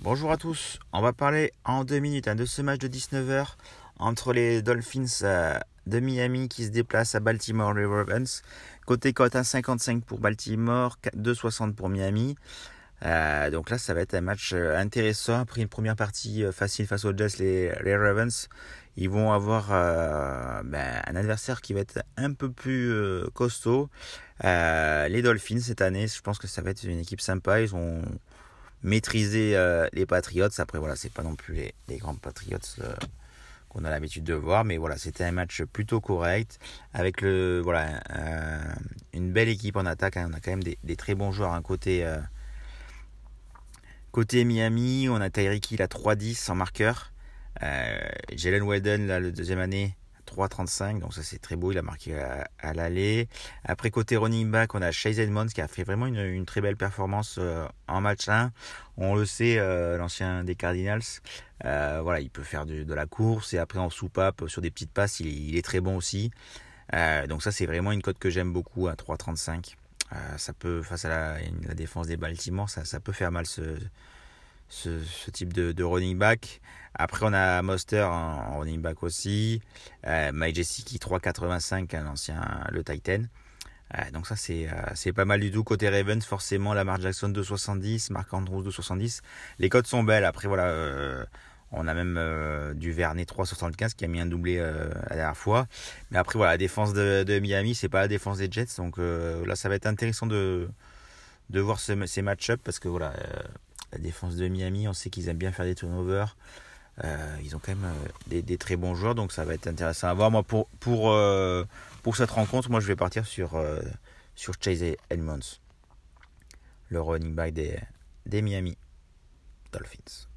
Bonjour à tous, on va parler en deux minutes hein, de ce match de 19h entre les Dolphins euh, de Miami qui se déplacent à Baltimore les Ravens. Côté cote hein, 1,55 pour Baltimore, 2,60 pour Miami. Euh, donc là, ça va être un match euh, intéressant. Après une première partie facile face aux Jets, les, Ravens, ils vont avoir ben, un adversaire qui va être un peu plus costaud. les Dolphins cette année, je pense que ça va être une équipe sympa. Ils ont maîtriser euh, les Patriots. Après, voilà, c'est pas non plus les, grands Patriots euh, qu'on a l'habitude de voir, mais voilà, c'était un match plutôt correct avec le voilà une belle équipe en attaque. Hein. On a quand même des, très bons joueurs. un côté euh, côté Miami, on a Tyreek Hill à 3-10 en marqueur. Jalen Weddon, là, le deuxième année, 3,35, donc ça c'est très beau, il a marqué à, l'aller. Après côté running back, on a Chase Edmonds qui a fait vraiment une, très belle performance euh, en match 1. On le sait, euh, l'ancien des Cardinals, euh, voilà, il peut faire de, la course et après en soupape sur des petites passes, il, est très bon aussi. donc ça c'est vraiment une cote que j'aime beaucoup à 3,35. Ça peut, face à la, défense des Baltimore, ça, ça peut faire mal ce, ce, type de, running back. Après, on a Monster en, running back aussi. Euh, Mike Jessicki 3,85, un ancien, le Titan. Euh, donc ça, c'est, euh, pas mal du tout. Côté Ravens, forcément, Lamar Jackson 2,70, Mark Andrews 2,70. Les codes sont belles. Après, voilà, euh, on a même du Vernet 3,75 qui a mis un doublé la dernière fois. Mais après, voilà, la défense de, Miami, c'est pas la défense des Jets. Donc là, ça va être intéressant de, voir ces match-ups parce que voilà la défense de Miami, on sait qu'ils aiment bien faire des turnovers. Euh, ils ont quand même euh, des, très bons joueurs, donc ça va être intéressant à voir. Moi, pour, euh, cette rencontre, moi, je vais partir sur, Chase Edmonds, le running back des Miami Dolphins.